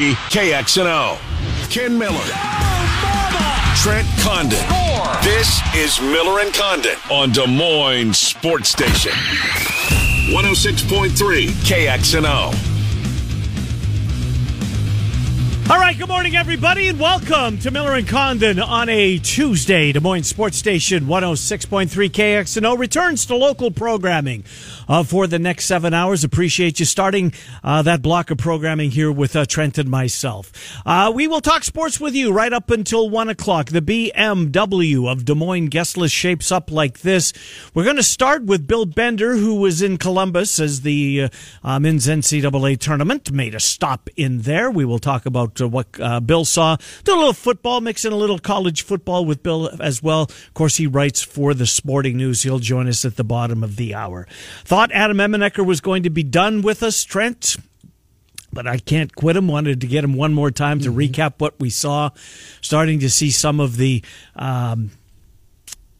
KXNO. Ken Miller. Trent Condon. This is Miller and Condon on Des Moines Sports Station. 106.3 KXNO. All right, good morning, everybody, and welcome to Miller and Condon on a Tuesday. Des Moines Sports Station 106.3 KXNO returns to local programming uh, for the next seven hours. Appreciate you starting uh, that block of programming here with uh, Trent and myself. Uh, we will talk sports with you right up until one o'clock. The BMW of Des Moines guest list shapes up like this. We're going to start with Bill Bender, who was in Columbus as the uh, men's NCAA tournament made a stop in there. We will talk about uh, what uh, Bill saw. Do a little football, mix in a little college football with Bill as well. Of course, he writes for the Sporting News. He'll join us at the bottom of the hour. Thought Adam Emenecker was going to be done with us, Trent but I can't quit him. Wanted to get him one more time to mm-hmm. recap what we saw. Starting to see some of the um,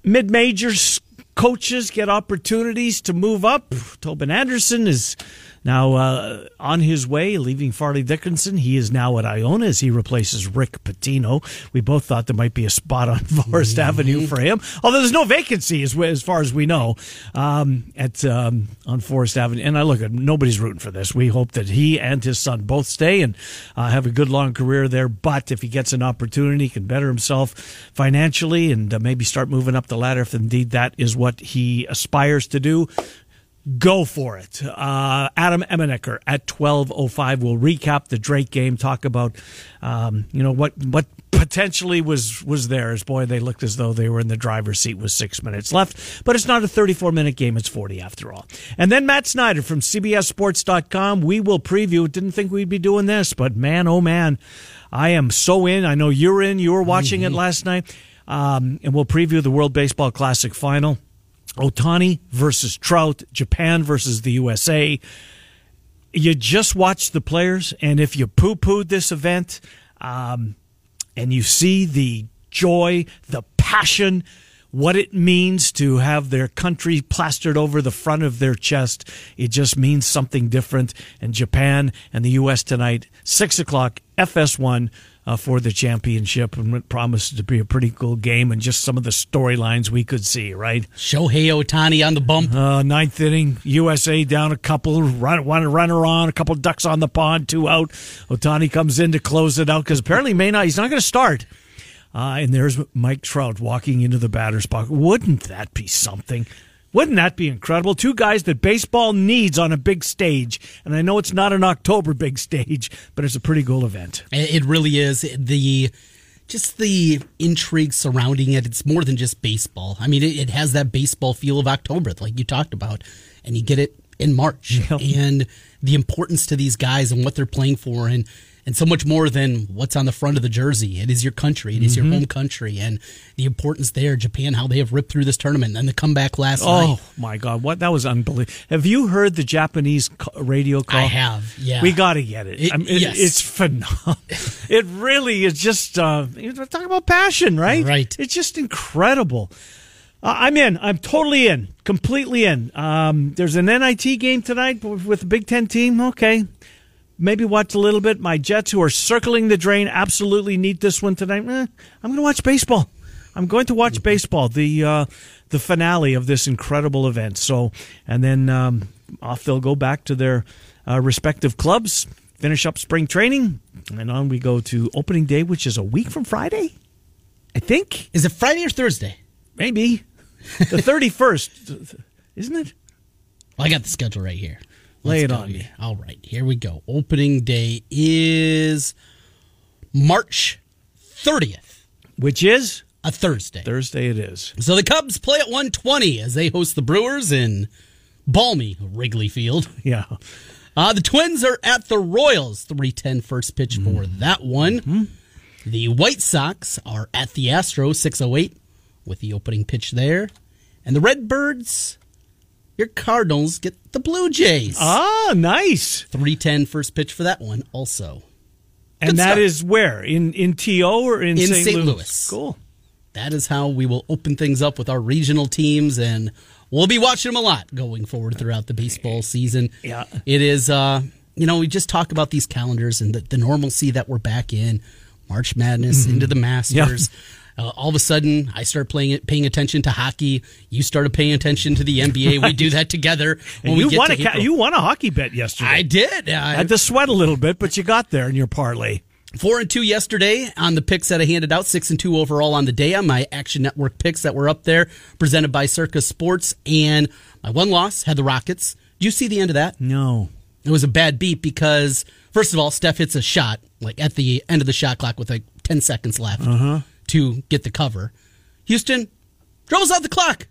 mid majors coaches get opportunities to move up. Tobin Anderson is now, uh, on his way, leaving Fairleigh Dickinson, he is now at Iona as he replaces Rick Pitino. We both thought there might be a spot on Forest mm-hmm. Avenue for him, although there's no vacancy as, as far as we know um, at um, on Forest Avenue. And I look at nobody's rooting for this. We hope that he and his son both stay and uh, have a good long career there. But if he gets an opportunity, he can better himself financially and uh, maybe start moving up the ladder if indeed that is what he aspires to do go for it. Uh, Adam Emenecker at 12.05 will recap the Drake game, talk about, um, you know, what, what potentially was, was theirs. Boy, they looked as though they were in the driver's seat with six minutes left, but it's not a 34 minute game. It's 40 after all. And then Matt Snyder from CBSSports.com. We will preview. Didn't think we'd be doing this, but man, oh man, I am so in. I know you're in. You were watching mm-hmm. it last night. Um, and we'll preview the World Baseball Classic final. Ohtani versus Trout, Japan versus the USA. You just watch the players, and if you poo pooed this event, um, and you see the joy, the passion, what it means to have their country plastered over the front of their chest, it just means something different. And Japan and the U.S. tonight, 6 o'clock, FS1 uh, for the championship, and it promised to be a pretty cool game and just some of the storylines we could see. Right, Shohei Ohtani on the bump. Uh, ninth inning, USA down a couple, run one runner on, a couple ducks on the pond, two out. Ohtani comes in to close it out because apparently may not. He's not going to start. Uh, and there's Mike Trout walking into the batter's box. Wouldn't that be something? Wouldn't that be incredible? Two guys that baseball needs on a big stage. And I know it's not an October big stage, but it's a pretty cool event. It really is. The just the intrigue surrounding it. It's more than just baseball. I mean, it, it has that baseball feel of October, like you talked about, and you get it in March. Yep. And the importance to these guys and what they're playing for. And and so much more than what's on the front of the jersey. It is your country. It is mm-hmm. your home country, and the importance there. Japan, how they have ripped through this tournament, and the comeback last oh, night. Oh my God, what that was unbelievable! Have you heard the Japanese radio call? I have. Yeah, we got to get it. it, I mean, it yes. it's phenomenal. it really is just uh, talking about passion, right? Right. It's just incredible. Uh, I'm in. I'm totally in. Completely in. Um, there's an NIT game tonight with the Big Ten team. Okay maybe watch a little bit. My Jets, who are circling the drain, absolutely need this one tonight. Eh, I'm going to watch baseball. I'm going to watch baseball. The uh, the finale of this incredible event. So, and then um, off they'll go back to their uh, respective clubs, finish up spring training, and on we go to opening day, which is a week from Friday. I think. Is it Friday or Thursday? Maybe the 31st, isn't it? Well, I got the schedule right here. Lay it on me. All right, here we go. Opening day is March 30th, which is a Thursday. Thursday it is. So the Cubs play at 120 as they host the Brewers in balmy Wrigley Field. Yeah. Uh, the Twins are at the Royals. 310 first pitch mm. for that one. Mm-hmm. The White Sox are at the Astros 608 with the opening pitch there. And the Redbirds your Cardinals get the Blue Jays. Ah, nice. 310 first pitch for that one also. And Good that start. is where? In in TO or in, in St. St. Louis? Louis? Cool. That is how we will open things up with our regional teams and we'll be watching them a lot going forward throughout the baseball season. Yeah. It is uh you know, we just talk about these calendars and the, the normalcy that we're back in, March Madness into the Masters. Uh, all of a sudden, I start playing it, paying attention to hockey. You started paying attention to the NBA. We do that together. When we you get won a ca- you won a hockey bet yesterday. I did. I, had to sweat a little bit, but you got there in your parlay. Four and two yesterday on the picks that I handed out. Six and two overall on the day on my Action Network picks that were up there, presented by Circa Sports. And my one loss had the Rockets. Did you see the end of that? No. It was a bad beat because first of all, Steph hits a shot like at the end of the shot clock with like ten seconds left to get the cover. Houston dribbles out the clock.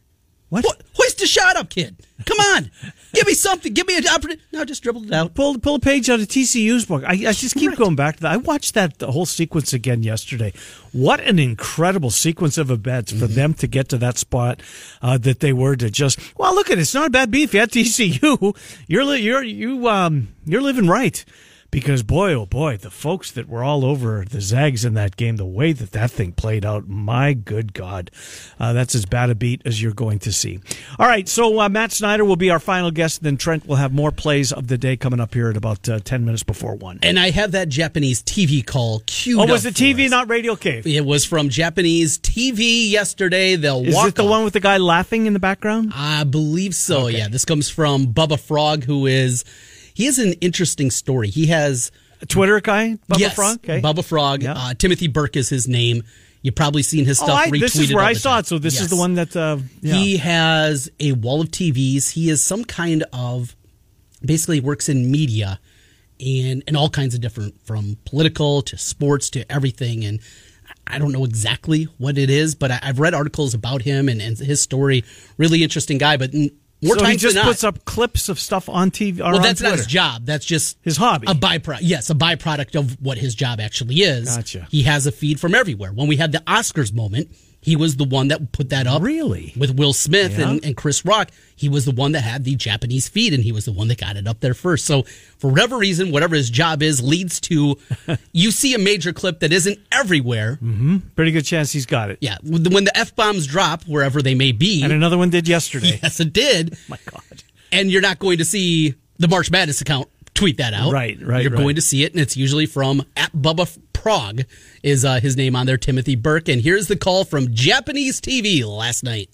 What? Ho- hoist a shot up, kid. Come on, give me something. Give me an opportunity. No, just dribbled it out. Pull pull a page out of TCU's book. I, I just keep going back to that. I watched that the whole sequence again yesterday. What an incredible sequence of events for them to get to that spot uh, that they were to just. Well, look at it. It's not a bad you had TCU, you're li- you're you um you're living right. Because boy, oh boy, the folks that were all over the Zags in that game, the way that that thing played out, my good God, uh, that's as bad a beat as you're going to see. All right, so uh, Matt Snyder will be our final guest. Then Trent will have more plays of the day coming up here at about uh, ten minutes before one. And I have that Japanese TV call queued. Oh, was it TV, us. not Radio Cave? It was from Japanese TV yesterday. They'll Is it the off. one with the guy laughing in the background? I believe so. Yeah, this comes from Bubba Frog, who is he has an interesting story. He has A Twitter guy, Bubba yes, Frog. Okay. Bubba Frog. Yeah. Uh, Timothy Burke is his name. You've probably seen his Oh, stuff I, retweeted. this is where I saw time. it. So this is the one that. Uh, yeah. He has a wall of TVs. He is some kind of basically works in media and and all kinds of different from political to sports to everything and I don't know exactly what it is, but I, I've read articles about him and, and his story. Really interesting guy, but more so he just puts up clips of stuff on TV. Well, that's not his job. That's just His hobby. A byproduct. Yes, a byproduct of what his job actually is. Gotcha. He has a feed from everywhere. When we had the Oscars moment, he was the one that put that up. Really? With Will Smith Yeah. and, and Chris Rock. He was the one that had the Japanese feed and he was the one that got it up there first. So for whatever reason, whatever his job is, leads to you see a major clip that isn't everywhere. Mm-hmm. Pretty good chance he's got it. Yeah. When the- F bombs drop, wherever they may be. And another one did yesterday. yes, it did. My God. and you're not going to see the March Madness account tweet that out. Right, right, You're right. going to see it, and it's usually from at Bubba Prague is uh, his name on there, Timothy Burke. And here's the call from Japanese TV last night.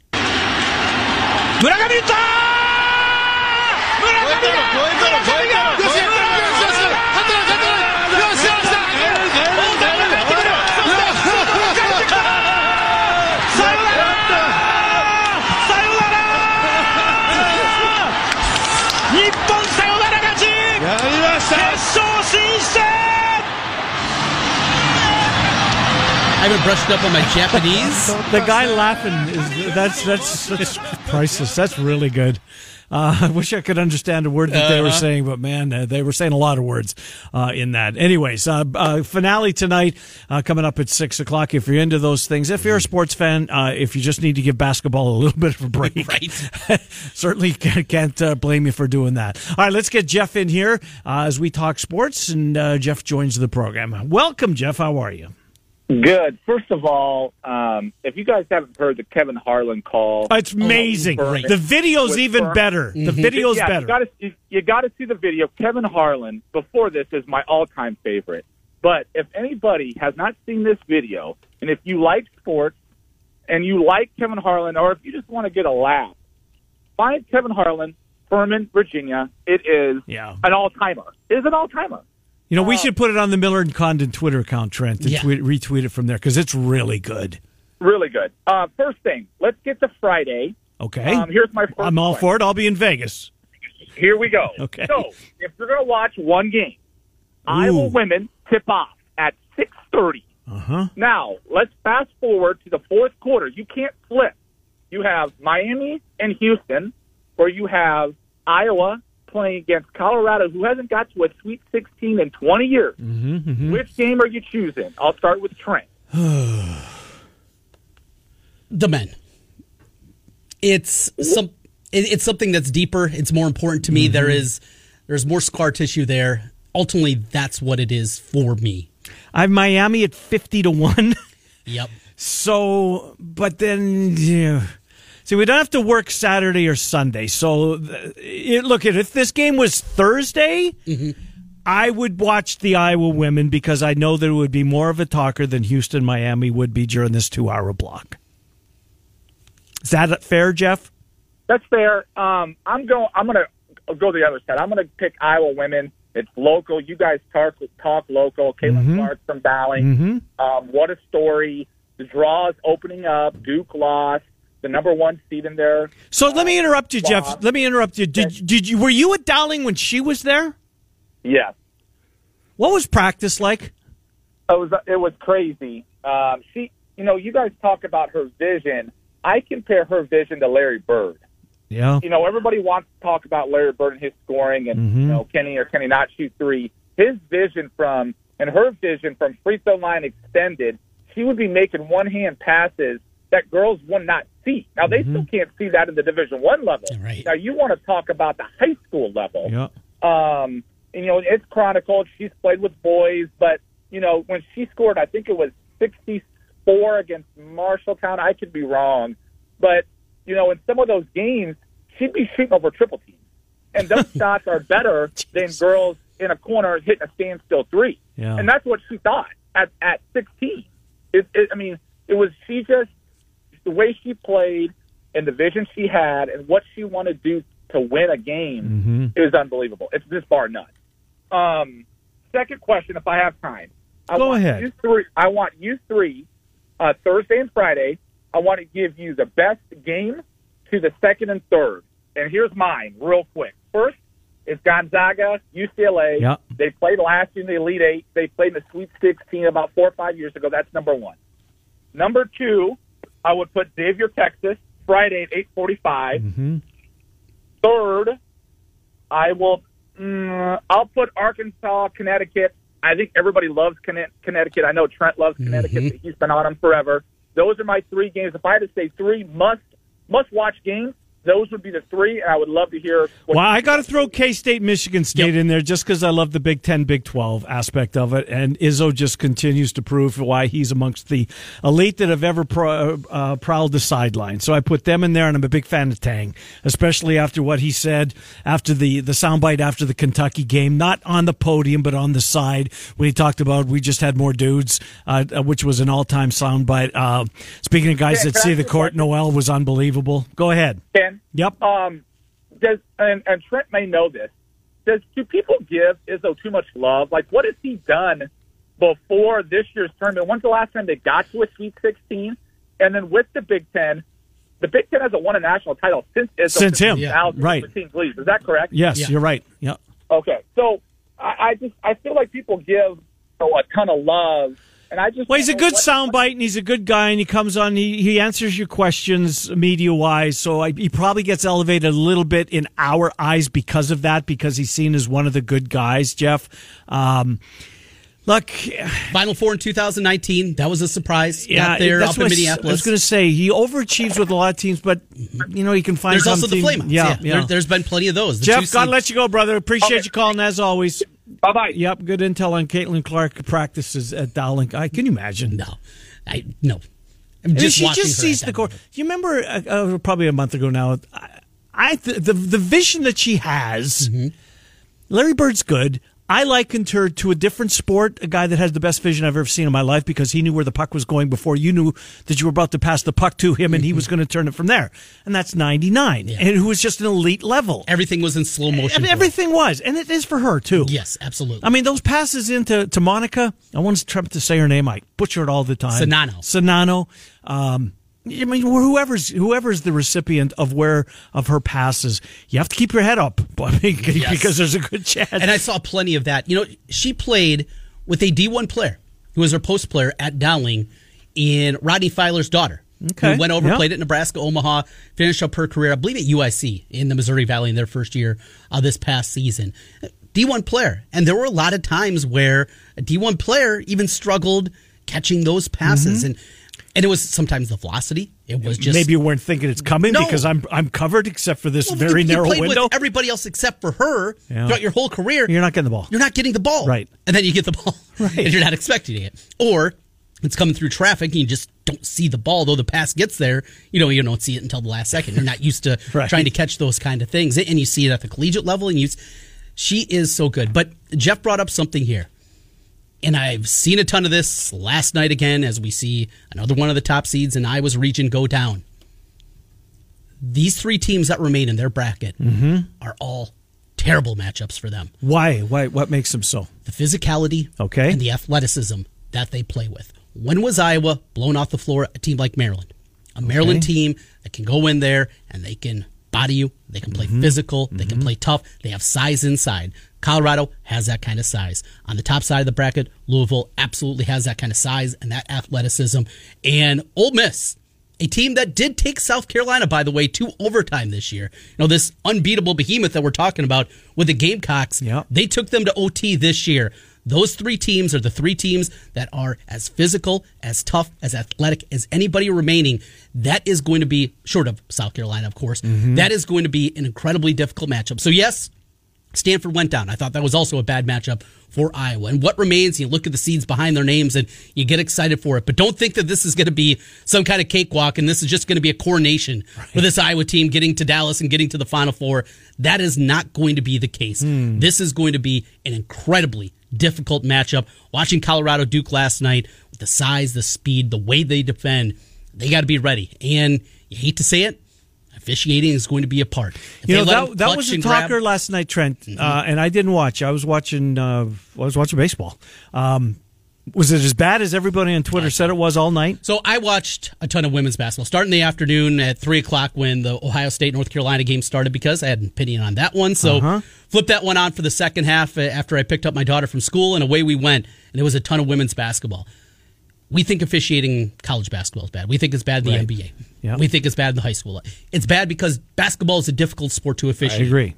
I haven't brushed up on my Japanese. The guy laughing is that's that's that's priceless. That's really good. Uh, I wish I could understand a word that they were Uh-huh. saying, but man, uh, they were saying a lot of words uh, in that. Anyways, uh, uh, finale tonight uh, coming up at six o'clock. If you're into those things, if you're a sports fan, uh, if you just need to give basketball a little bit of a break, Right. certainly can't, can't uh, blame you for doing that. All right, let's get Jeff in here uh, as we talk sports, and uh, Jeff joins the program. Welcome, Jeff. How are you? Good. First of all, um, if you guys haven't heard the Kevin Harlan call, It's amazing. Furman- The video's even Furman- better. The video's yeah, better. You got to you, you got to see the video. Kevin Harlan before this is my all-time favorite. But if anybody has not seen this video, and if you like sports and you like Kevin Harlan, or if you just want to get a laugh, find Kevin Harlan, Furman, Virginia. It is Yeah. an all-timer. It is an all-timer. You know, we should put it on the Miller and Condon Twitter account, Trent, and Yeah. tweet, retweet it from there because it's really good. Really good. Uh, first thing, let's get to Friday. Okay. Um, here's my first I'm all question. for it. I'll be in Vegas. Here we go. Okay. So, if you're going to watch one game, Iowa women tip off at 6:30. Uh huh. Now, let's fast forward to the fourth quarter. You can't flip. You have Miami and Houston, or you have Iowa playing against Colorado, who hasn't got to a Sweet 16 in 20 years. Mm-hmm, Which game are you choosing? I'll start with Trent. The men. It's some. It's something that's deeper. It's more important to me. There is there's more scar tissue there. Ultimately, that's what it is for me. I have Miami at 50 to 1. Yep. So, but then, yeah. See, we don't have to work Saturday or Sunday. So, it, look, if this game was Thursday, I would watch the Iowa women because I know that it would be more of a talker than Houston, Miami would be during this two hour block. Is that fair, Jeff? That's fair. Um, I'm going. I'm going to go the other side. I'm going to pick Iowa women. It's local. You guys talk talk local. Caitlin Clark from Dowling. Um, what a story! The draw is opening up. Duke lost. The number one seed in there. So let me interrupt you, Jeff. Let me interrupt you. Did did you were you at Dowling when she was there? Yes. What was practice like? it was it was crazy. Um, she, you know, you guys talk about her vision. I compare her vision to Larry Bird. Yeah. You know, everybody wants to talk about Larry Bird and his scoring, and you know, Kenny or Kenny not shoot three. His vision from and her vision from free throw line extended, she would be making one hand passes that girls would not see. Now they still can't see that in the Division One level. Right. Now you want to talk about the high school level Yeah. um, and, you know, it's chronicled. She's played with boys, but you know, when she scored, I think it was 64 against Marshalltown. I could be wrong, but you know, in some of those games, she'd be shooting over triple teams, and those shots are better than girls in a corner hitting a standstill three. Yeah. And that's what she thought at at 16. It, it, I mean, it was she just the way she played and the vision she had and what she wanted to do to win a game it was unbelievable. It's just bar none. Um, second question, if I have time, I Go ahead. You three, I want you three uh, Thursday and Friday. I want to give you the best game to the second and third. And here's mine, real quick. First is Gonzaga, UCLA. Yeah. They played last year in the Elite Eight. They played in the Sweet 16 about four or five years ago. That's number one. Number two, I would put Xavier, Texas, Friday at 8:45. Mhm. Third, I will. Mm, I'll put Arkansas, Connecticut. I think everybody loves Connecticut. I know Trent loves Connecticut. He's been on them forever. Those are my three games. If I had to say three must must watch games, those would be the three. And I would love to hear. Well, I got to throw K State, Michigan State in there just because I love the Big Ten, Big Twelve aspect of it, and Izzo just continues to prove why he's amongst the elite that have ever pro, uh, prowled the sideline. So I put them in there, and I'm a big fan of Tang, especially after what he said after the the soundbite after the Kentucky game, not on the podium but on the side when he talked about we just had more dudes, uh, which was an all time soundbite. Uh, speaking of guys Yeah, that see the court. Nowell was unbelievable. Go ahead. Ken, Yep. Um, does and, and Trent may know this. Does do people give Izzo too much love? Like, what has he done before this year's tournament? When's the last time they got to a Sweet 16? And then with the Big Ten, the Big Ten hasn't won a national title since Izzo Since him, took out right. The teams leaves. Is that correct? Yes, Yeah. you're right. Yep. Okay. So I, I just I feel like people give you know, a ton of love, and I just Well, he's a good soundbite, and he's a good guy, and he comes on. He, he answers your questions media wise, so I, he probably gets elevated a little bit in our eyes because of that, because he's seen as one of the good guys. Jeff, um, look, Final Four in 2019. That was a surprise. yeah, Got there that's up in what I s- Minneapolis. I was going to say he overachieves with a lot of teams, but you know he can find. There's some also the flame. Flameouts. Yeah, yeah. There, has been plenty of those. The Jeff, God seed- let you go, brother. Appreciate Okay. you calling as always. Bye bye. Yep, good intel on Caitlin Clark practices at Dowling. I can you imagine? No, I no. I'm just she just her sees the that court. You remember uh, uh, probably a month ago now. I, I th- the the vision that she has. Mm-hmm. Larry Bird's good. I likened her to a different sport, a guy that has the best vision I've ever seen in my life because he knew where the puck was going before you knew that you were about to pass the puck to him and he was going to turn it from there. And that's 99. And who was just an elite level. Everything was in slow motion. And for her. everything was. And it is for her, too. Yes, absolutely. I mean, those passes into to Monica. I want to try to say her name. I butcher it all the time. Sonano. Sonano. Um, I mean, whoever's whoever's the recipient of where of her passes, you have to keep your head up because there's a good chance. and I saw plenty of that. You know, she played with a D1 player who was her post player at Dowling in Rodney Filer's daughter. Okay, Who went over, yeah. played at Nebraska, Omaha, finished up her career, I believe, at UIC in the Missouri Valley in their first year uh, this past season. D1 player. And there were a lot of times where a D1 player even struggled catching those passes. Mm-hmm. And and it was sometimes the velocity. It was just Maybe you weren't thinking it's coming No. because I'm I'm covered except for this Well, very narrow window. with everybody else except for her Yeah. throughout your whole career. You're not getting the ball. You're not getting the ball. Right. And then you get the ball. Right. And you're not expecting it. Or it's coming through traffic and you just don't see the ball, though the pass gets there. You know, you don't see it until the last second. You're not used to Right. trying to catch those kind of things. And you see it at the collegiate level and you She is so good. But Jeff brought up something here. And I've seen a ton of this last night again as we see another one of the top seeds in Iowa's region go down. These three teams that remain in their bracket mm-hmm. are all terrible matchups for them. Why? Why? What makes them so? The physicality Okay. and the athleticism that they play with. When was Iowa blown off the floor a team like Maryland? A Maryland Okay. team that can go in there and they can body you, they can Mm-hmm. play physical, they can play tough, they have size inside. Colorado has that kind of size. On the top side of the bracket, Louisville absolutely has that kind of size and that athleticism. And Ole Miss, a team that did take South Carolina, by the way, to overtime this year. You know, this unbeatable behemoth that we're talking about with the Gamecocks, Yep. they took them to OT this year. Those three teams are the three teams that are as physical, as tough, as athletic as anybody remaining. That is going to be, short of South Carolina, of course, mm-hmm. that is going to be an incredibly difficult matchup. So, yes, Stanford went down. I thought that was also a bad matchup for Iowa. And what remains, you look at the seeds behind their names and you get excited for it. But don't think that this is going to be some kind of cakewalk and this is just going to be a coronation for this Iowa team getting to Dallas and getting to the Final Four. That is not going to be the case. Hmm. This is going to be an incredibly difficult matchup. Watching Colorado Duke last night with the size, the speed, the way they defend, they got to be ready. And you hate to say it, officiating is going to be a part. If You know that that was a and grab- talker last night, Trent, uh, and I didn't watch. I was watching. Uh, I was watching baseball. Um, was it as bad as everybody on Twitter said it was all night? So I watched a ton of women's basketball, starting the afternoon at three o'clock when the Ohio State North Carolina game started because I had an opinion on that one. So Uh-huh. flipped that one on for the second half uh, after I picked up my daughter from school, and away we went. And it was a ton of women's basketball. We think officiating college basketball is bad. We think it's bad in the Right. NBA. Yeah. We think it's bad in the high school. It's bad because basketball is a difficult sport to officiate. I agree.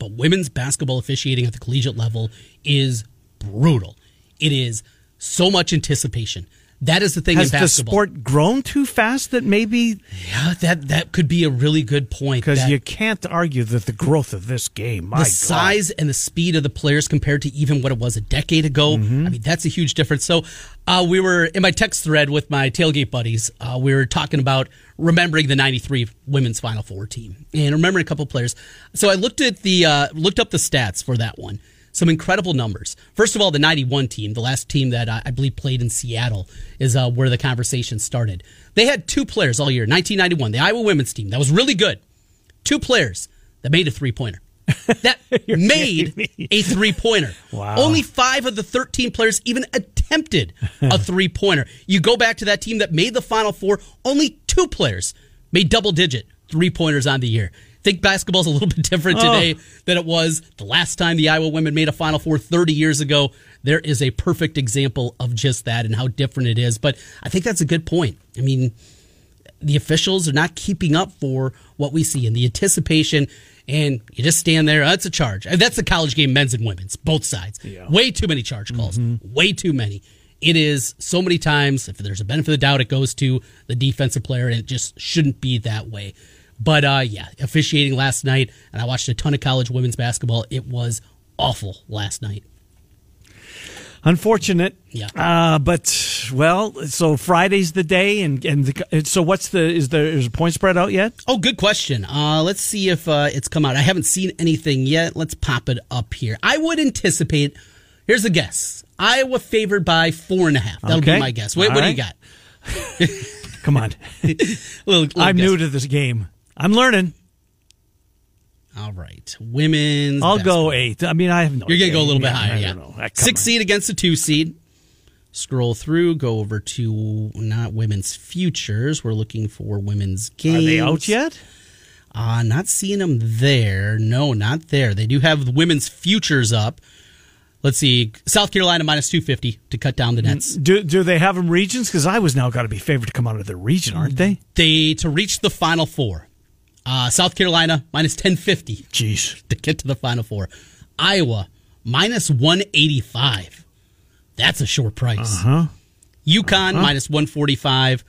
But women's basketball officiating at the collegiate level is brutal. It is so much anticipation. That is the thing Has in the sport grown too fast that maybe Yeah, that that could be a really good point. because you can't argue that the growth of this game, my the God. size and the speed of the players compared to even what it was a decade ago. Mm-hmm. I mean, that's a huge difference. So, uh, we were in my text thread with my tailgate buddies. Uh, we were talking about remembering the '93 women's Final Four team and remembering a couple players. So I looked at the uh, looked up the stats for that one. Some incredible numbers. First of all, the '91 team, the last team that uh, I believe played in Seattle, is uh, where the conversation started. They had two players all year. 1991, the Iowa women's team that was really good. Two players that made a three pointer. That made a three pointer. Wow. Only five of the 13 players even attempted a three pointer. You go back to that team that made the Final Four, only two players made double digit three pointers on the year. I think basketball's a little bit different Oh. today than it was the last time the Iowa women made a Final Four 30 years ago. There is a perfect example of just that and how different it is. But I think that's a good point. I mean, the officials are not keeping up for what we see and the anticipation. And you just stand there. Oh, that's a charge. That's the college game, men's and women's, both sides. Yeah. Way too many charge calls. Mm-hmm. Way too many. It is so many times. If there's a benefit of the doubt, it goes to the defensive player, and it just shouldn't be that way. But uh, yeah, officiating last night, and I watched a ton of college women's basketball. It was awful last night. Unfortunate. Yeah. Uh, but well, so Friday's the day, and and the, so what's the is there is a point spread out yet? Oh, good question. Uh, let's see if uh, it's come out. I haven't seen anything yet. Let's pop it up here. I would anticipate. Here's a guess. Iowa favored by four and a half. That'll Okay. be my guess. Wait, what right. do you got? Come on, Little, little I'm guess. new to this game. I'm learning. All right, women's. I'll basketball. go eight. I mean, I have no. You're gonna go a little bit Yeah, higher. I Yeah, don't know. Ah, six seed against the two seed. Scroll through, go over to not women's futures. We're looking for women's games. Are they out yet? Uh, not seeing them there. No, not there. They do have women's futures up. Let's see. South Carolina minus 250 to cut down the nets. Do do they have them regions? Because I was now got to be favored to come out of their region, aren't they? They to reach the final four. Uh, South Carolina minus 1050 Jeez. to get to the final four. Iowa minus 185. That's a short price. Huh? UConn minus 145.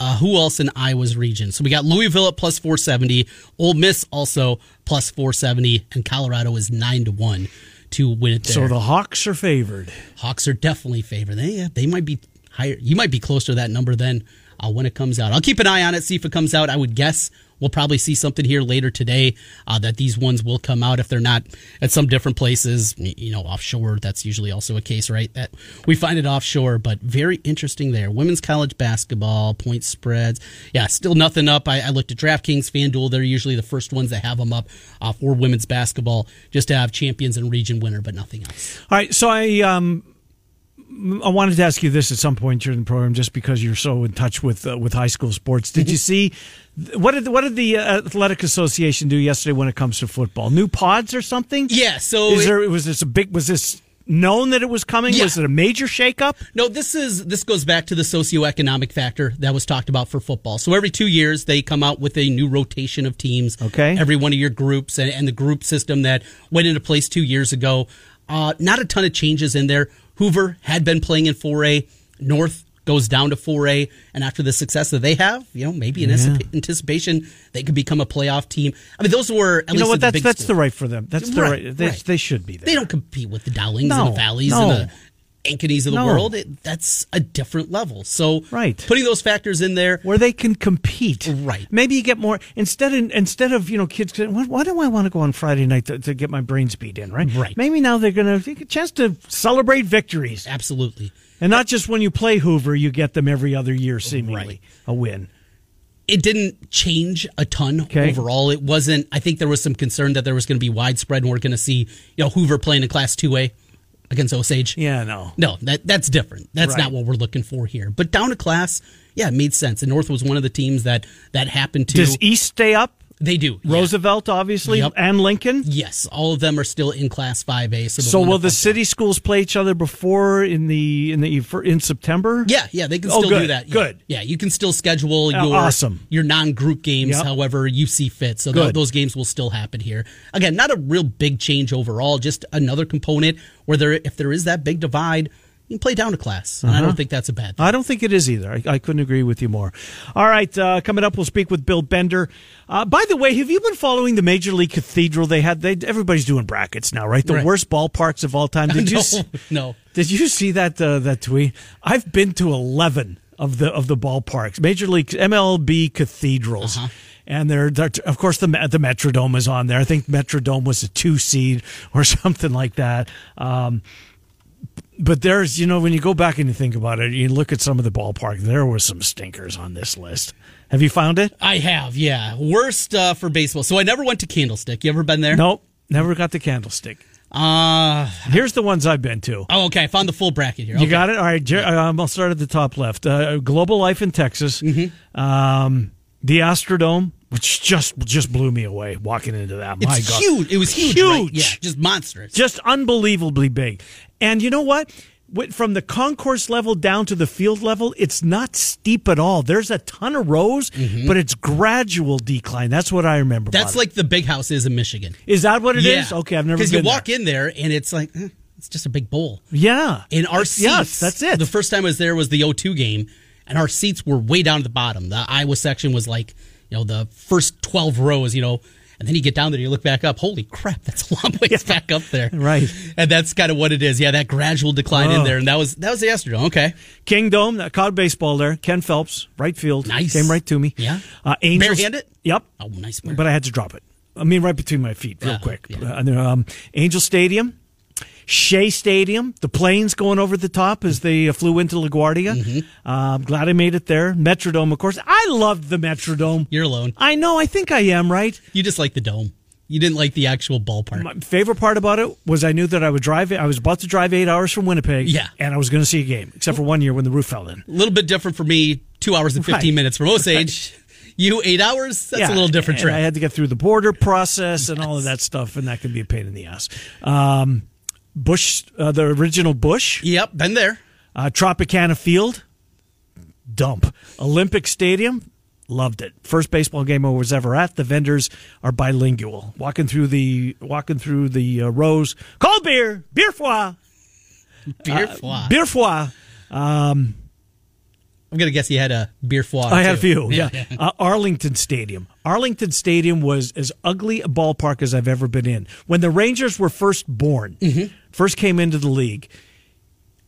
Uh, who else in Iowa's region? So we got Louisville at plus 470, Ole Miss also plus 470, and Colorado is 9 to 1 to win it there. So the Hawks are favored. Hawks are definitely favored. They, they might be higher. You might be closer to that number then uh, when it comes out. I'll keep an eye on it, see if it comes out. I would guess we'll probably see something here later today uh, that these ones will come out if they're not at some different places. You know, offshore. That's usually also a case, right? That we find it offshore, but very interesting there. Women's college basketball point spreads. Yeah, still nothing up. I, I looked at DraftKings, FanDuel. They're usually the first ones that have them up uh, for women's basketball, just to have champions and region winner, but nothing else. All right, so I um, I wanted to ask you this at some point during the program, just because you're so in touch with uh, with high school sports. Did you see what did what did the uh, athletic association do yesterday when it comes to football? New pods or something? Yeah. So Is it- there was this a big was this known that it was coming? Yeah. Was it a major shakeup? No, this is this goes back to the socioeconomic factor that was talked about for football. So every two years they come out with a new rotation of teams. Okay. Every one of your groups and, and the group system that went into place two years ago. Uh, not a ton of changes in there. Hoover had been playing in 4A. North goes down to 4A, and after the success that they have, you know, maybe in anticipa- anticipation they could become a playoff team. I mean, those were at You know what? in the That's that's the right for them. That's the right. Right, They, right. they should be there. They don't compete with the Dowlings No, and the Valleys no. and the Ankenys of the No. world. It, that's a different level. So Right. putting those factors in there. where they can compete. Right. Maybe you get more instead of instead of you know kids. Why, do I want to go on Friday night to, to get my brains beat in? Right. Right. Maybe now they're going to take a chance to celebrate victories, Absolutely. and not just when you play Hoover, you get them every other year, seemingly Right. a win. It didn't change a ton Okay. overall. It wasn't. I think there was some concern that there was going to be widespread, and we're going to see you know Hoover playing in Class Two A against Osage. Yeah. No. No, that that's different. That's Right. not what we're looking for here. But down to class, yeah, it made sense. And North was one of the teams that that happened to. Does East stay up? They do yeah. Roosevelt, obviously, Yep. and Lincoln. Yes, all of them are still in Class Five A. So, So will the city schools play each other before in the in the in September? Yeah, yeah, they can Oh, still do that. Yeah. good. Yeah, you can still schedule Oh, your awesome. your non-group games Yep. however you see fit. So th- those games will still happen here. Again, not a real big change overall, just another component where there if there is that big divide, you can play down to class. I Uh-huh. don't think that's a bad thing. I don't think it is either. I, I couldn't agree with you more. All right, uh, coming up, we'll speak with Bill Bender. Uh, by the way, have you been following the Major League Cathedral? They had they everybody's doing brackets now, right? The Right. worst ballparks of all time. Did you no, s- no. did you see that uh, that tweet? I've been to eleven of the of the ballparks, Major League MLB cathedrals. Uh-huh. And they're, they're, of course, the the Metrodome is on there. I think Metrodome was a two seed or something like that. Um, but there's, you know, when you go back and you think about it, you look at some of the ballpark, there were some stinkers on this list. Have you found it? I have, yeah. Worst uh, for baseball. So I never went to Candlestick. You ever been there? Nope, never got the candlestick. Uh, Here's the ones I've been to. oh, okay. I found the full bracket here. You Okay. got it? All right, Jer- um, I'll start at the top left. Uh, Global Life in Texas. Mm-hmm. Um, the Astrodome, which just just blew me away walking into that. My It's God. huge. It was huge. Huge. right? Yeah, just monstrous. just unbelievably big. And you know what? From the concourse level down to the field level, it's not steep at all. There's a ton of rows, but it's gradual decline. That's what I remember. Mm-hmm. That's about it. like the big house is in Michigan. is that what it is? Okay, I've never been. Because you walk there. in there and it's like eh, it's just a big bowl. Yeah, In our seats, yes, that's it. The first time I was there was the O2 game, and our seats were way down at the bottom. The Iowa section was like you know the first twelve rows, you know. And then you get down there, you look back up. Holy crap, that's a long ways back up there, Right. And that's kind of what it is. Yeah, that gradual decline in Oh. there, and that was that was the Astrodome. Okay, Kingdome, that caught baseball there. Ken Phelps, right field, Nice. came right to me. Yeah. uh, Angels, it. Yep, oh nice. but I had to drop it. I mean, right between my feet, real Yeah, quick. yeah. Uh, and then, um, Angel Stadium, Shea Stadium, the planes going over the top as they uh, flew into LaGuardia. Mm-hmm. Uh, I'm glad I made it there. Metrodome, of course. I loved the Metrodome. You're alone. I know. I think I am right. You just like the dome. You didn't like the actual ballpark. My favorite part about it was I knew that I would drive. I was about to drive eight hours from Winnipeg. Yeah. and I was going to see a game, except for one year when the roof fell in. a little bit different for me. Two hours and fifteen Right. minutes from Osage. You eight hours. That's a little different trip. I had to get through the border process and all of that stuff, and that can be a pain in the ass. Um, Busch, uh, the original Busch, Yep, been there. uh, Tropicana Field, dump. Olympic Stadium, loved it. First baseball game I was ever at. The vendors are bilingual. Walking through the walking through the uh, rows, cold beer, beer foie, Beer foie. beer foie. I'm gonna guess you had a beer foie. I had a few. Yeah. Uh, Arlington Stadium. Arlington Stadium was as ugly a ballpark as I've ever been in. When the Rangers were first born, Mm-hmm. first came into the league,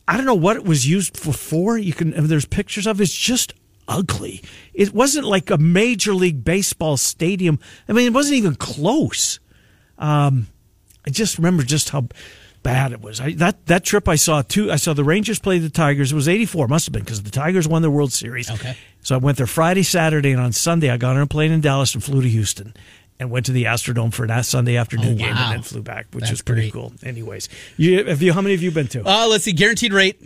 I don't know what it was used for. For you can there's pictures of. it. It's just ugly. It wasn't like a major league baseball stadium. I mean, it wasn't even close. Um, I just remember just how bad it was. I, that that trip I saw two. I saw the Rangers play the Tigers. It was eighty four. Must have been because the Tigers won the World Series. Okay. So I went there Friday, Saturday, and on Sunday I got on a plane in Dallas and flew to Houston. And went to the Astrodome for that Sunday afternoon Oh, game, and then flew back, which That's was pretty great. cool. Anyways, you have you? How many have you been to? Uh, let's see, guaranteed rate.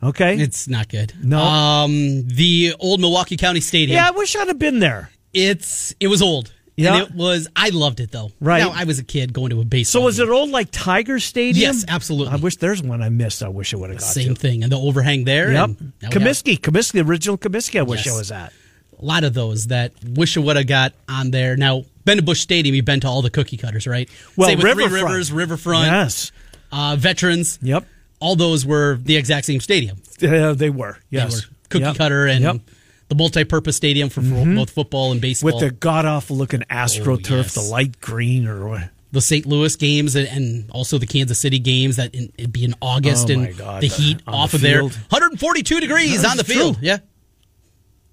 Okay, It's not good. No. Um, the old Milwaukee County Stadium. yeah, I wish I'd have been there. It's it was old. Yeah. And it was. I loved it though. Right. Now I was a kid going to a baseball. So was game. it old like Tiger Stadium? Yes, absolutely. I wish there's one I missed. I wish I would have got Same to. thing, and the overhang there. Yep, Comiskey, Comiskey, the original Comiskey. I wish Yes. I was at. A lot of those that wish I would have got on there. Now, been to Busch Stadium, you've been to all the cookie cutters, right? Well, Same with Three Riverfront. Rivers, Riverfront, Yes. uh, Veterans. Yep. All those were the exact same stadium. Uh, they were. Yes. They were cookie Yep. cutter and Yep. Mm-hmm. the multi-purpose stadium for fo- both football and baseball. with the god awful looking AstroTurf, Oh, yes. the light green or what? the St. Louis games and, and also the Kansas City games that in, it'd be in August Oh, and God. the heat off the of there. 142 degrees on the field. true. Yeah.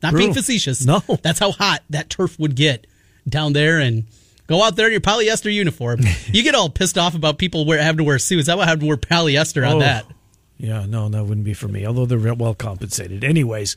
Not being facetious. No. That's how hot that turf would get down there and go out there in your polyester uniform. you get all pissed off about people wear, having to wear suits. I would have to wear polyester on Oh. that. Yeah, no, that wouldn't be for me. Although they're well compensated. Anyways,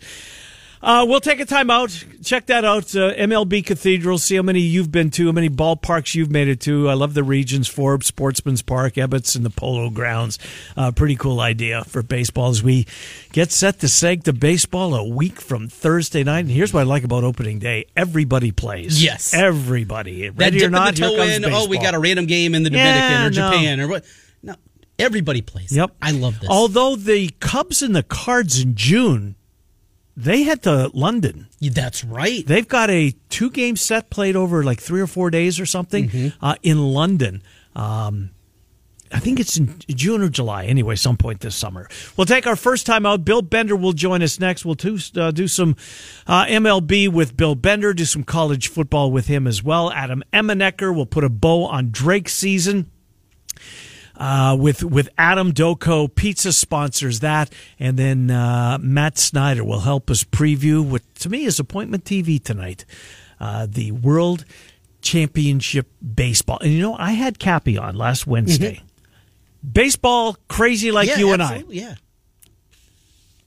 uh, we'll take a time out. Check that out. Uh, MLB Cathedral. See how many you've been to. How many ballparks you've made it to. I love the regions: Forbes, Sportsman's Park, Ebbets, and the Polo Grounds. Uh, pretty cool idea for baseball as we get set to seg to baseball a week from Thursday night. And here's what I like about opening day: everybody plays. Yes. everybody. That Ready or dipping not, the toe here comes in. baseball. Oh, we got a random game in the Dominican Yeah, or no. Japan or what? No, everybody plays. Yep. I love this. Although the Cubs and the Cards in June, they head to London. That's right. They've got a two game set played over like three or four days or something Mm-hmm. uh, in London. Um, I think it's in June or July. Anyway, some point this summer. We'll take our first time out. Bill Bender will join us next. We'll do, uh, do some uh, MLB with Bill Bender, do some college football with him as well. Adam Emenecker will put a bow on Drake's season uh, with with Adam Doko Pizza sponsors that, and then uh, Matt Snyder will help us preview what to me is appointment TV tonight, uh, the World Championship baseball. And you know, I had Cappy on last Wednesday. Baseball crazy like yeah, you and I. Yeah.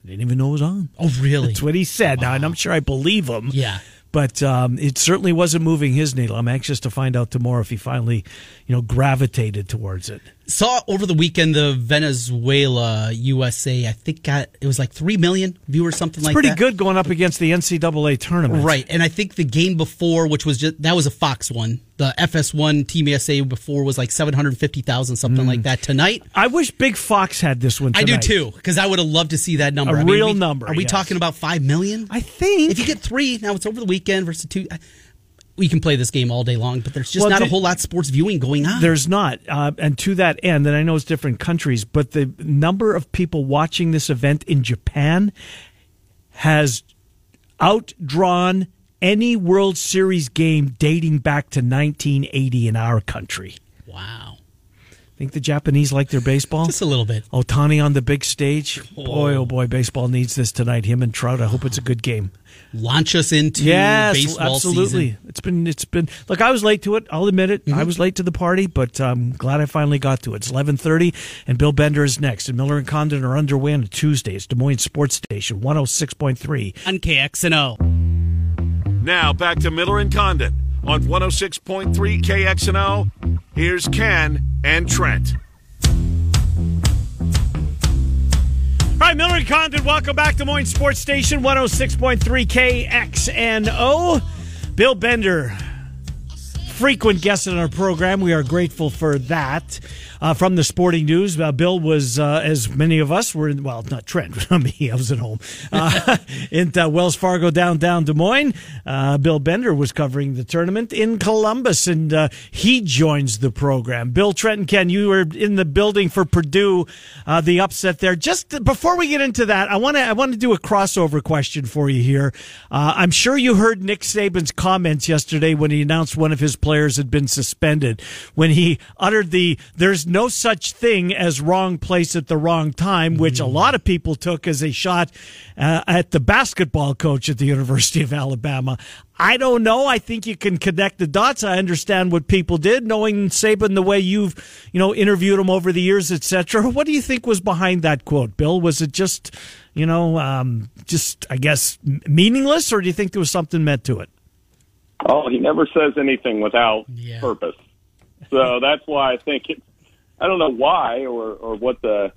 Didn't even know it was on. Oh, really? That's what he said. Now, and I'm sure I believe him. Yeah. But um, it certainly wasn't moving his needle. I'm anxious to find out tomorrow if he finally, you know, gravitated towards it. Saw over the weekend the Venezuela USA. I think got it was like three million viewers, something It's like pretty that. Pretty good going up against the NCAA tournament. Right, and I think the game before, which was just that was a Fox one. The FS1 Team USA before was like seven hundred fifty thousand, something like that. Tonight, I wish Big Fox had this one I do too, because I would have loved to see that number. A I mean, real we- number, Are we yes. talking about five million? I think. if you get three, now it's over the weekend versus two. We can play this game all day long, but there's just Well, not a whole lot of sports viewing going on. There's not. Uh, and to that end, and I know it's different countries, but the number of people watching this event in Japan has outdrawn any World Series game dating back to 1980 in our country. wow, Think the Japanese like their baseball? just a little bit. Ohtani on the big stage. Boy, oh boy, baseball needs this tonight. Him and Trout. I hope it's a good game. Launch us into Yes, baseball absolutely. season. It's been it's been look. I was late to it. I'll admit it. Mm-hmm. I was late to the party, but I'm glad I finally got to it. It's 11:30, and Bill Bender is next. And Miller and Condon are underway on Tuesday. It's Des Moines Sports Station 106.3. on KXNO. Now back to Miller and Condon on 106.3 KXNO. Here's Ken and Trent. All right, Miller and Condon, welcome back to Moines Sports Station 106.3 KXNO. Bill Bender, frequent guest on our program. We are grateful for that. Uh, from the sporting news, uh, Bill was, uh, as many of us were, in, well, not Trent, me, I was at home, uh, in uh, Wells Fargo downtown Des Moines. Uh, Bill Bender was covering the tournament in Columbus, and he joins the program. Bill, Trent, and Ken, you were in the building for Purdue, the upset there. Just before we get into that, I want to I want to do a crossover question for you here. I'm sure you heard Nick Saban's comments yesterday when he announced one of his players players had been suspended when he uttered the "There's no such thing as wrong place at the wrong time," which a lot of people took as a shot uh, at the basketball coach at the University of Alabama. I don't know. I think you can connect the dots. I understand what people did, knowing Saban the way you've, you know, interviewed him over the years, etc. What do you think was behind that quote, Bill? Was it just, you know, um, just I guess meaningless, or do you think there was something meant to it? Oh, he never says anything without Yeah. purpose. So that's why I think it's. I don't know why or or what the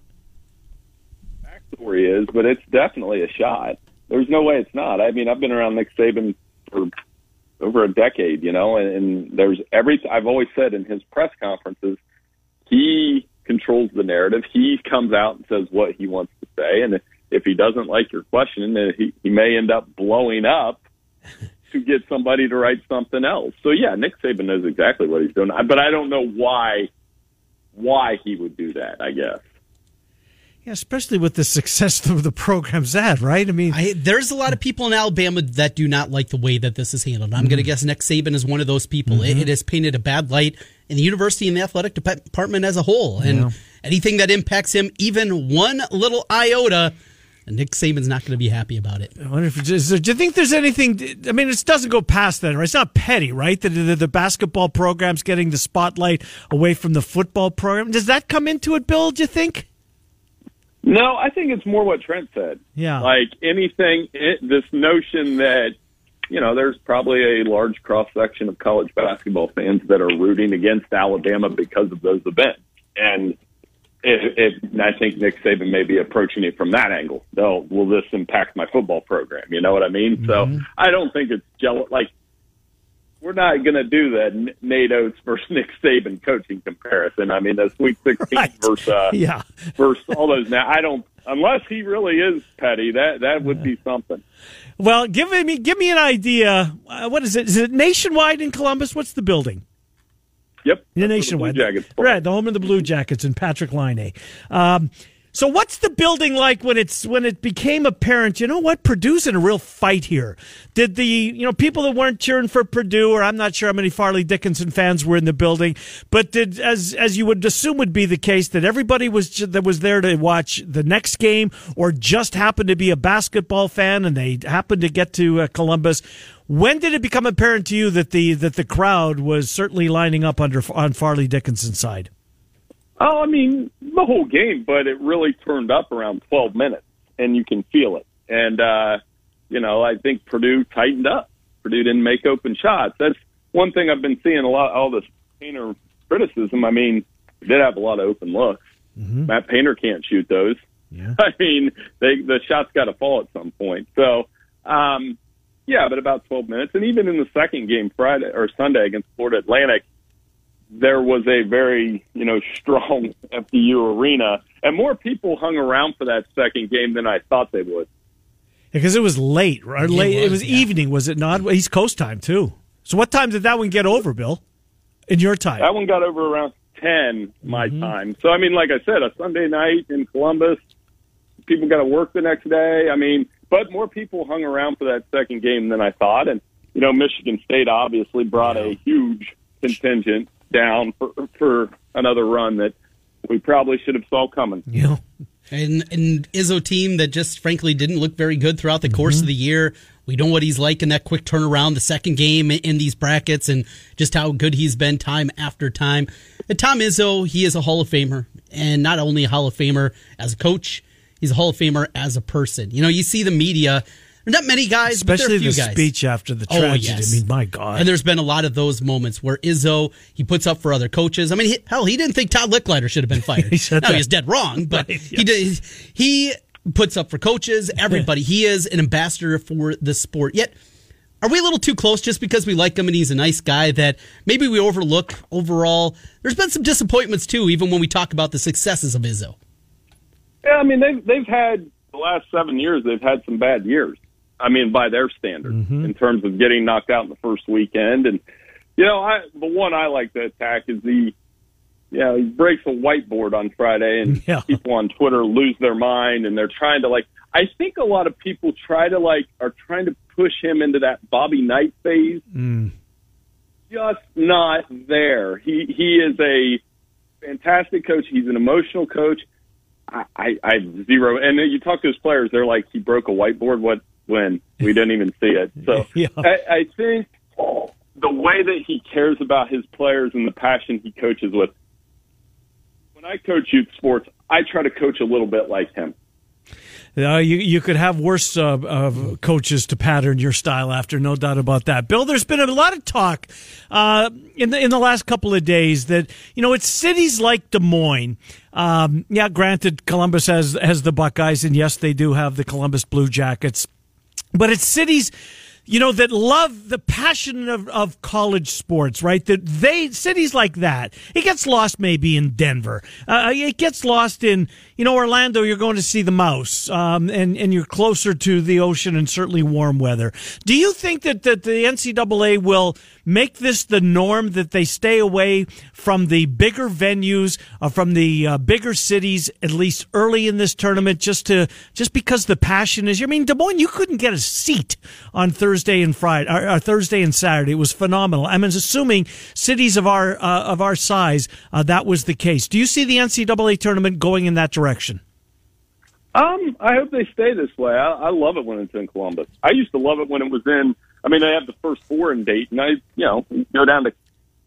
backstory is, but it's definitely a shot. There's no way it's not. I mean, I've been around Nick Saban for over a decade, you know, and, and there's every. I've always said in his press conferences, he controls the narrative. He comes out and says what he wants to say, and if he doesn't like your question, then he, he may end up blowing up to get somebody to write something else. So yeah, Nick Saban knows exactly what he's doing, but I don't know why why he would do that. I guess. Yeah, especially with the success of the program's at, right? I mean, I, there's a lot of people in Alabama that do not like the way that this is handled. I'm going to mm-hmm. guess Nick Saban is one of those people. It, mm-hmm. it has painted a bad light in the university and the athletic department as a whole. And Yeah. anything that impacts him, even one little iota, Nick Saban's not going to be happy about it. I wonder if it's just, do you think there's anything? I mean, it doesn't go past that, right? It's not petty, right? The, the, the basketball program's getting the spotlight away from the football program. Does that come into it, Bill? Do you think? No, I think it's more what Trent said. Yeah. Like anything, it, this notion that, you know, there's probably a large cross section of college basketball fans that are rooting against Alabama because of those events. And I think Nick Saban may be approaching it from that angle. No, will this impact my football program? You know what I mean? So I don't think it's jealous. Like, we're not going to do that Nate Oats versus Nick Saban coaching comparison. I mean, the Sweet 16 Right. versus uh, Yeah. versus all those. Now, I don't unless he really is petty. That that would be something. Well, give me give me an idea. Uh, what is it? Is it nationwide in Columbus? What's the building? Yep, The the nationwide, Blue Jackets right? The home of the Blue Jackets and Patrick Laine. Um, so, what's the building like when it's when it became apparent? You know what? Purdue's in a real fight here. Did the you know people that weren't cheering for Purdue, or I'm not sure how many Fairleigh Dickinson fans were in the building, but did as as you would assume would be the case that everybody was that was there to watch the next game, or just happened to be a basketball fan and they happened to get to uh, Columbus. When did it become apparent to you that the that the crowd was certainly lining up under on Fairleigh Dickinson's side? Oh, I mean the whole game, but it really turned up around 12 minutes, and you can feel it. And uh, you know, I think Purdue tightened up. Purdue didn't make open shots. That's one thing I've been seeing a lot. All this Painter criticism. I mean, they did have a lot of open looks. Matt Painter can't shoot those. Yeah. I mean, they, the shot's got to fall at some point. So, um, yeah, but about 12 minutes. And even in the second game, Friday or Sunday against Florida Atlantic, there was a very, you know, strong FDU arena, and more people hung around for that second game than I thought they would. Because it was late, right? It late. it was, was yeah. evening, was it not? East Coast time too. So, what time did that one get over, Bill? In your time? That one got over around 10 my mm-hmm. time. So, I mean, like I said, a Sunday night in Columbus, people got to work the next day. I mean, but more people hung around for that second game than I thought. And, you know, Michigan State obviously brought a huge contingent down for, for another run that we probably should have saw coming. you know, And an Izzo team that just frankly didn't look very good throughout the course mm-hmm. of the year. We know what he's like in that quick turnaround, the second game in these brackets, and just how good he's been time after time. And Tom Izzo, he is a Hall of Famer, and not only a Hall of Famer as a coach, he's a Hall of Famer as a person. You know, you see the media. Not many guys, but there are especially a few the guys. speech after the Oh, tragedy. yes. I mean, my God. And there's been a lot of those moments where Izzo he puts up for other coaches. I mean, he, hell, he didn't think Todd Lickliter should have been fired. He said no, that. he's dead wrong, but Right, he did. He puts up for coaches, everybody. He is an ambassador for the sport. Yet, are we a little too close just because we like him and he's a nice guy that maybe we overlook overall? There's been some disappointments too, even when we talk about the successes of Izzo. Yeah, I mean they've they've had the last seven years. They've had some bad years. I mean, by their standards, mm-hmm. in terms of getting knocked out in the first weekend, and you know, I the one I like to attack is the, you know, he breaks a whiteboard on Friday, and Yeah. people on Twitter lose their mind, and they're trying to like. I think a lot of people try to like are trying to push him into that Bobby Knight phase. You just not there. He he is a fantastic coach. He's an emotional coach. I, I, zero. And then you talk to his players, they're like, he broke a whiteboard. What when we didn't even see it. So Yeah. I, I think the way that he cares about his players and the passion he coaches with. When I coach youth sports, I try to coach a little bit like him. Uh, you you could have worse uh, uh, coaches to pattern your style after, no doubt about that. Bill, there's been a lot of talk uh, in the in the last couple of days that you know it's cities like Des Moines. Um, yeah, granted, Columbus has has the Buckeyes, and yes, they do have the Columbus Blue Jackets, but it's cities. You know that love the passion of, of college sports, right? That they cities like that. It gets lost maybe in Denver. Uh, it gets lost in you know Orlando. You're going to see the mouse, um, and and you're closer to the ocean and certainly warm weather. Do you think that that the NCAA will make this the norm that they stay away from the bigger venues, uh, from the uh, bigger cities, at least early in this tournament, just to just because the passion is. I mean, Des Moines, you couldn't get a seat on Thursday and Friday, or, or Thursday and Saturday. It was phenomenal. I'm assuming cities of our uh, of our size, uh, that was the case. Do you see the NCAA tournament going in that direction? Um, I hope they stay this way. I, I love it when it's in Columbus. I used to love it when it was in. I mean, they have the first four in Dayton. I, you know, go down to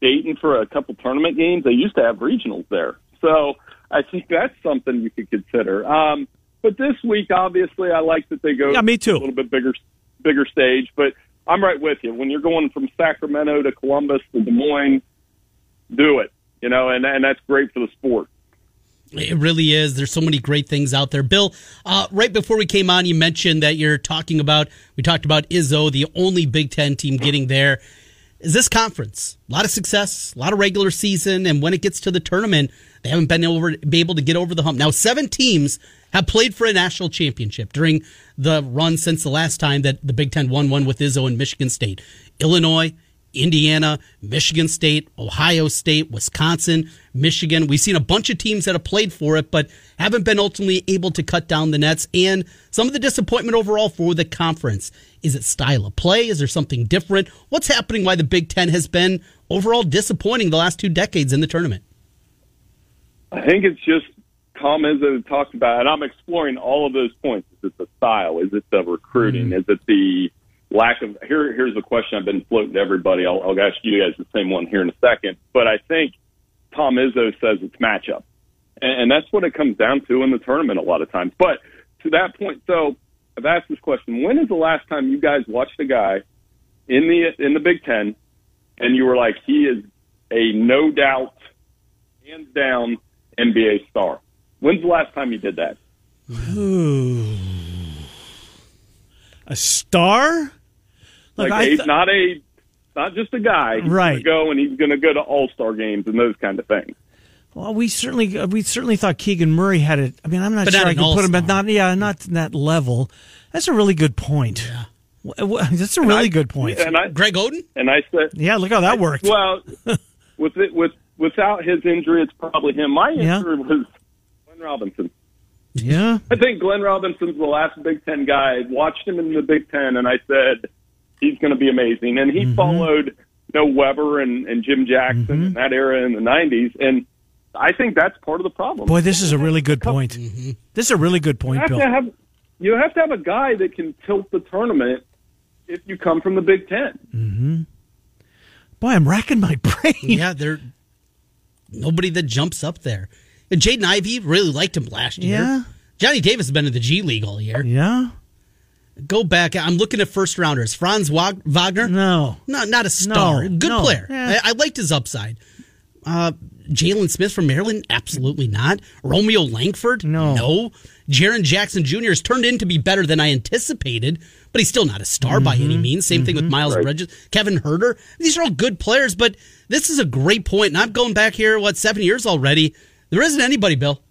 Dayton for a couple tournament games. They used to have regionals there, so I think that's something you could consider. Um, but this week, obviously, I like that they go. Yeah, me too. A little bit bigger, bigger stage. But I'm right with you. When you're going from Sacramento to Columbus to Des Moines, do it. You know, and and that's great for the sport. It really is. There's so many great things out there. Bill, uh, right before we came on, you mentioned that you're talking about, we talked about Izzo, the only Big Ten team getting there. Is this conference a lot of success, a lot of regular season, and when it gets to the tournament, they haven't been over, be able to get over the hump. Now, seven teams have played for a national championship during the run since the last time that the Big Ten won one with Izzo and Michigan State. Illinois, Indiana, Michigan State, Ohio State, Wisconsin, Michigan. We've seen a bunch of teams that have played for it, but haven't been ultimately able to cut down the nets. And some of the disappointment overall for the conference. Is it style of play? Is there something different? What's happening why the Big Ten has been overall disappointing the last two decades in the tournament? I think it's just comments that Izzo talked about, and I'm exploring all of those points. Is it the style? Is it the recruiting? Mm. Is it the lack of? Here, here's the question I've been floating to everybody. I'll, I'll ask you guys the same one here in a second. But I think Tom Izzo says it's matchup, and, and that's what it comes down to in the tournament a lot of times. But to that point, so I've asked this question: When is the last time you guys watched a guy in the in the Big Ten, and you were like, he is a no doubt, hands down NBA star? When's the last time you did that? A star? Look, Like I a, th- not a not just a guy. He's Right. Gonna go and he's going to go to All Star games and those kind of things. Well, we certainly we certainly thought Keegan Murray had it. I mean, I'm not But sure not I an can put him at not yeah, not that level. That's a really good point. Yeah. That's a really I- good point. And I Greg Oden? and I said, Yeah, look how that worked. well, with it with without his injury, it's probably him. My Yeah. was Glenn Robinson. Yeah. I think Glenn Robinson's the last Big Ten guy. I watched him in the Big Ten, and I said he's going to be amazing. And he Mm-hmm. followed you know, Webber and, and Jim Jackson Mm-hmm. in that era in the '90s, and I think that's part of the problem. Boy, this is a really good point. This is a really good you point, have Bill. to have you have to have a guy that can tilt the tournament if you come from the Big Ten. Boy, I'm racking my brain. Yeah, they're nobody that jumps up there. And Jaden Ivey really liked him last year. Yeah. Johnny Davis has been in the G League all year. Yeah. Go back. I'm looking at first rounders. Franz Wag- Wagner. No. Not not a star. No, Good no. player. Yeah. I, I liked his upside. Uh, Jalen Smith from Maryland, absolutely not. Romeo Langford, No. no. Jaren Jackson Jr. has turned in to be better than I anticipated, but he's still not a star by Mm-hmm. any means. Same thing with Miles Bridges, Kevin Huerter. These are all good players, but this is a great point. And I'm going back here, what, seven years already. There isn't anybody, Bill.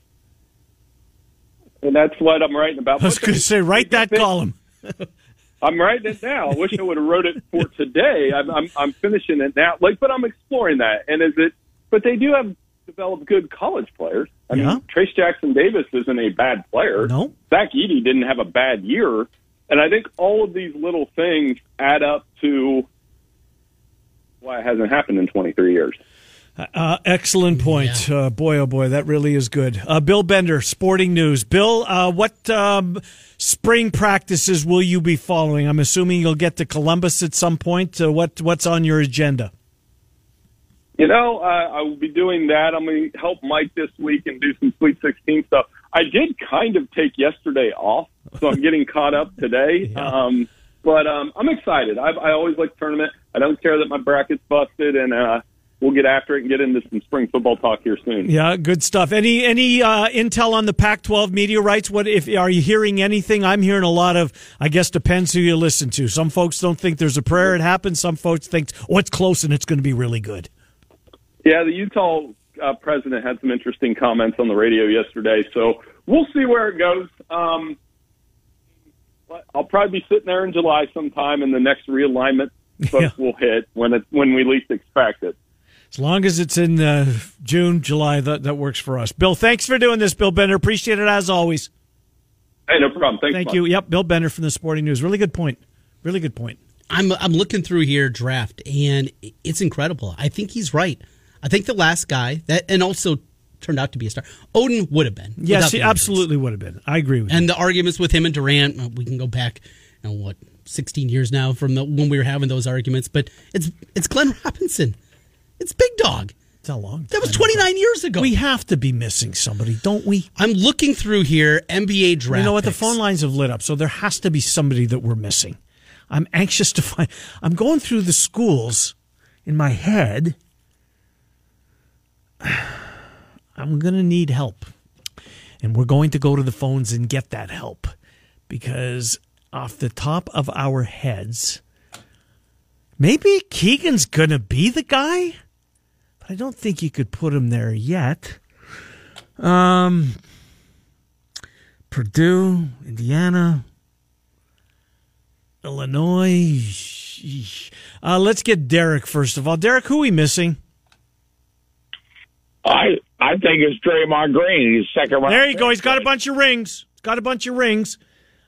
And that's what I'm writing about. I was going to say, write that column. I'm writing it now. I wish I would have wrote it for today. I'm, I'm I'm finishing it now. Like, but I'm exploring that. And is it? But they do have developed good college players. I Yeah. mean, Trayce Jackson Davis isn't a bad player. No. Zach Edey didn't have a bad year. And I think all of these little things add up to why it hasn't happened in 23 years. Uh, excellent point. Uh, boy, oh boy, that really is good. Uh, Bill Bender, Sporting News. Bill, uh, what um, spring practices will you be following? I'm assuming you'll get to Columbus at some point. Uh, what What's on your agenda? You know, uh, I will be doing that. I'm going to help Mike this week and do some Sweet 16 stuff. I did kind of take yesterday off, so I'm getting caught up today. Yeah. Um, but um, I'm excited. I, I always like tournament. I don't care that my bracket's busted, and uh, we'll get after it and get into some spring football talk here soon. Yeah, good stuff. Any any uh, intel on the Pac-12 media rights? What if are you hearing anything? I'm hearing a lot of. I guess depends who you listen to. Some folks don't think there's a prayer it happens. Some folks think oh it's close and it's going to be really good. Yeah, the Utah uh, president had some interesting comments on the radio yesterday, so we'll see where it goes. Um, I'll probably be sitting there in July sometime, and the next realignment Yeah. will hit when it when we least expect it. As long as it's in uh, June, July, that that works for us. Bill, thanks for doing this, Bill Bender. Appreciate it as always. Hey, no problem. Thanks. Thank much. you. Yep, Bill Bender from the Sporting News. Really good point. Really good point. I'm I'm looking through here draft and it's incredible. I think he's right. I think the last guy that and also turned out to be a star. Oden would have been. Yes, he absolutely would have been. I agree with you. And the arguments with him and Durant, we can go back, you know, what, 16 years now from the, when we were having those arguments. But it's it's Glenn Robinson. It's Big Dog. It's a long. That was time 29 years ago. We have to be missing somebody, don't we? I'm looking through here NBA draft. You know what? The phone lines have lit up, so there has to be somebody that we're missing. I'm anxious to find. I'm going through the schools in my head. I'm going to need help. And we're going to go to the phones and get that help because off the top of our heads, maybe Keegan's going to be the guy, but I don't think you could put him there yet. Um, Purdue, Indiana, Illinois. Uh, let's get Derek first of all. Derek, who are we missing? I I think it's Draymond Green. He's second round. There you go. He's got a bunch of rings. He's got a bunch of rings.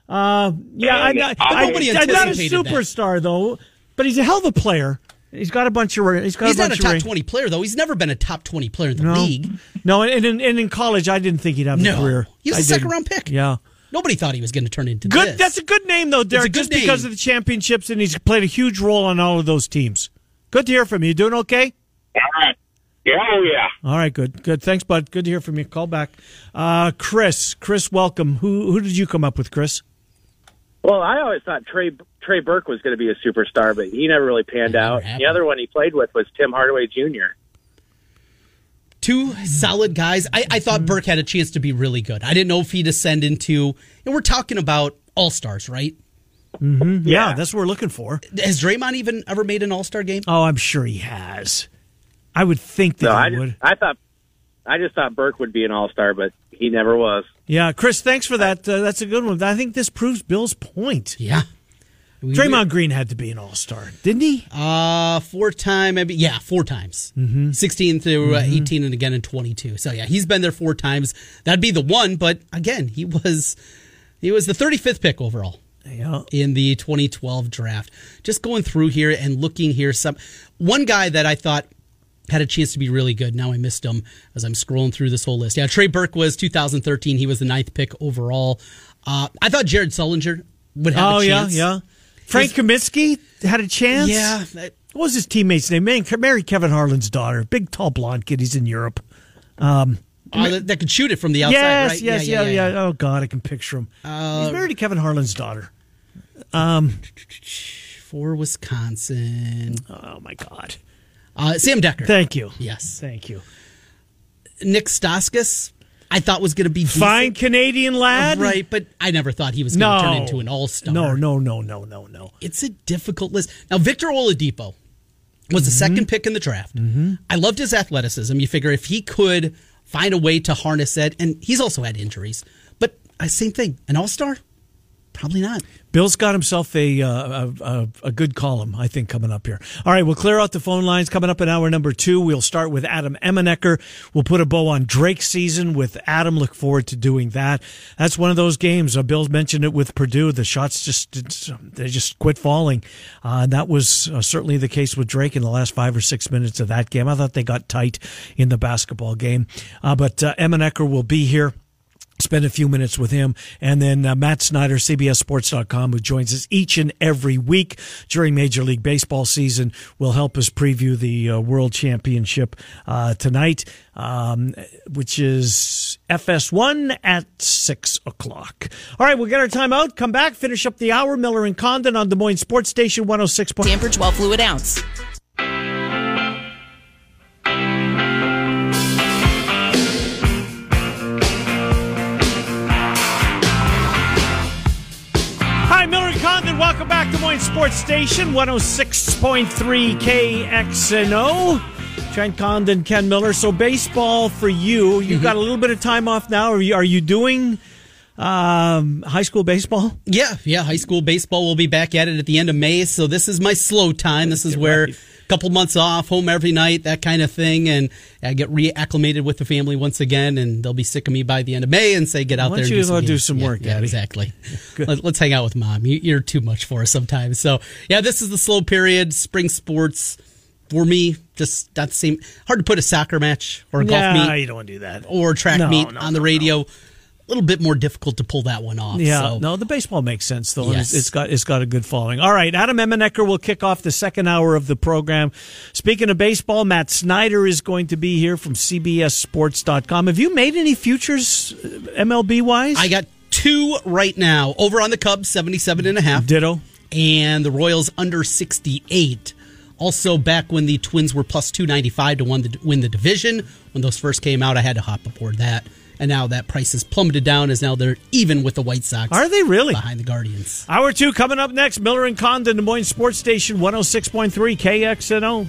Uh, yeah, I'm not, I, I'm not a anticipated that. superstar though, but he's a hell of a player. He's got a bunch of ri- he's got He's a not a top of rings. 20 player, though. He's never been a top 20 player in the No, league. no, and, and, and in college, I didn't think he'd have No. a career. He was I a second didn't. round pick. Yeah. Nobody thought he was going to turn into Good. this. That's a good name, though, Derek. good just because of the championships, and he's played a huge role on all of those teams. Good to hear from you. You doing okay? All right. Yeah, oh yeah. All right, good, good. Thanks, bud. Good to hear from you. Call back, uh, Chris. Chris, welcome. Who who did you come up with, Chris? Well, I always thought Trey Trey Burke was going to be a superstar, but he never really panned Never out. happened. The other one he played with was Tim Hardaway Jr. two solid guys. I, I thought Burke had a chance to be really good. I didn't know if he'd ascend into, and we're talking about all stars, right? Yeah, that's what we're looking for. Has Draymond even ever made an all star game? Oh, I'm sure he has. I would think that No, he I would. just, I thought I just thought Burke would be an All Star, but he never was. Yeah, Chris, thanks for that. Uh, that's a good one. I think this proves Bill's point. Yeah. We- Draymond Green had to be an All Star, didn't he? Uh, four time, maybe. Yeah, four times. Mm-hmm. 16 through uh, 18 and again in 22. So yeah, he's been there four times. That'd be the one, but again, he was, he was the 35th pick overall. Yeah. in the 2012 draft. Just going through here and looking here, some one guy that I thought had a chance to be really good. Now I missed him as I'm scrolling through this whole list. Yeah, Trey Burke was 2013. He was the ninth pick overall. Uh, I thought Jared Sullinger would have Oh a yeah, yeah. Frank Kaminsky had a chance. Yeah, that- What was his teammate's name? Man, married Kevin Harlan's daughter. Big, tall, blonde kid. He's in Europe. uh, that, that could shoot it from the outside, yes, right? yes, yeah yeah, Oh God, I can picture him. He's married to Kevin Harlan's daughter. For Wisconsin, Oh my God. uh, Sam Dekker. Thank you. yes, Thank you. Nick Stauskas. I thought was going to be decent. Fine Canadian lad. right? But I never thought he was going No. to turn into an all star. No, no, no, no, no, no. it's a difficult list. Now, Victor Oladipo was the second pick in the draft. Mm-hmm. I loved his athleticism. You figure if he could find a way to harness it, and he's also had injuries, but uh, same thing, an all star. Probably not. Bill's got himself a, uh, a, a a good column, I think, coming up here. All right, we'll clear out the phone lines coming up in hour number two. We'll start with Adam Emenecker. We'll put a bow on Drake's season with Adam. Look forward to doing that. That's one of those games. Uh, Bill's mentioned it with Purdue. The shots just they just quit falling. Uh, that was uh, certainly the case with Drake in the last five or six minutes of that game. I thought they got tight in the basketball game. Uh, but uh, Emenecker will be here spend a few minutes with him. And then uh, Matt Snyder, CBSSports.com, who joins us each and every week during Major League Baseball season, will help us preview the uh, World Championship uh, tonight, um, which is FS1 at 6 o'clock. All right, we'll get our time out, come back, finish up the hour. Miller and Condon on Des Moines Sports Station 106. Tamper 12 fluid ounce. Welcome back to Des Moines Sports Station 106.3 KXNO. Trent Condon, Ken Miller. So, baseball for you. You've got a little bit of time off now. Are you, are you doing um, high school baseball? Yeah, yeah. High school baseball will be back at it at the end of May. So this is my slow time. This is where right. Couple months off, home every night, that kind of thing, and I get reacclimated with the family once again. And they'll be sick of me by the end of May and say, "Get out Why there, you do some, do some Yeah, work, Yeah, Daddy? exactly. Let, us hang out with mom. You, you're too much for us sometimes. So yeah, this is the slow period. Spring sports for me, just not the same. Hard to put a soccer match or a golf Nah, meet you don't want to do that. or track No, meet no, on the no, radio. A little bit more difficult to pull that one off. Yeah, so. no, the baseball makes sense though. Yes. It's, it's got it's got a good following. All right, Adam Emenecker will kick off the second hour of the program. Speaking of baseball, Matt Snyder is going to be here from CBSSports.com. Have you made any futures uh, MLB wise? I got two right now. Over on the Cubs, 77 and a half. Ditto. And the Royals under 68. Also, back when the Twins were plus 295 to win the, win the division, when those first came out, I had to hop aboard that. And now that price has plummeted down as now they're even with the White Sox. Are they really? Behind the Guardians. Hour two coming up next. Miller and Condon, Des Moines Sports Station 106.3 KXNO.